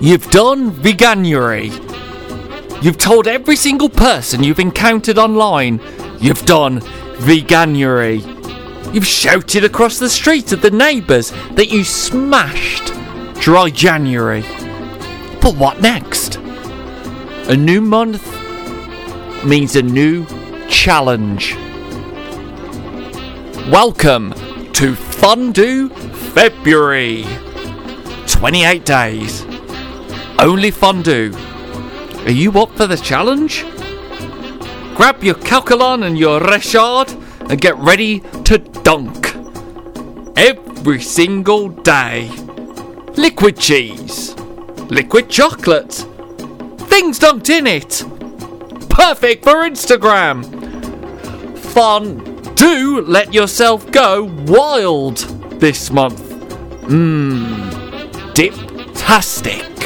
You've done veganuary. You've told every single person you've encountered online you've done veganuary. You've shouted across the street at the neighbours that you smashed dry January. But what next? A new month means a new challenge. Welcome to Fondue February. 28 days. Only fondue. Are you up for the challenge? Grab your caquelon and your Richard and get ready to dunk. Every single day. Liquid cheese. Liquid chocolate. Things dunked in it. Perfect for Instagram. Fun. Do let yourself go wild this month. Mmm. Dip-tastic.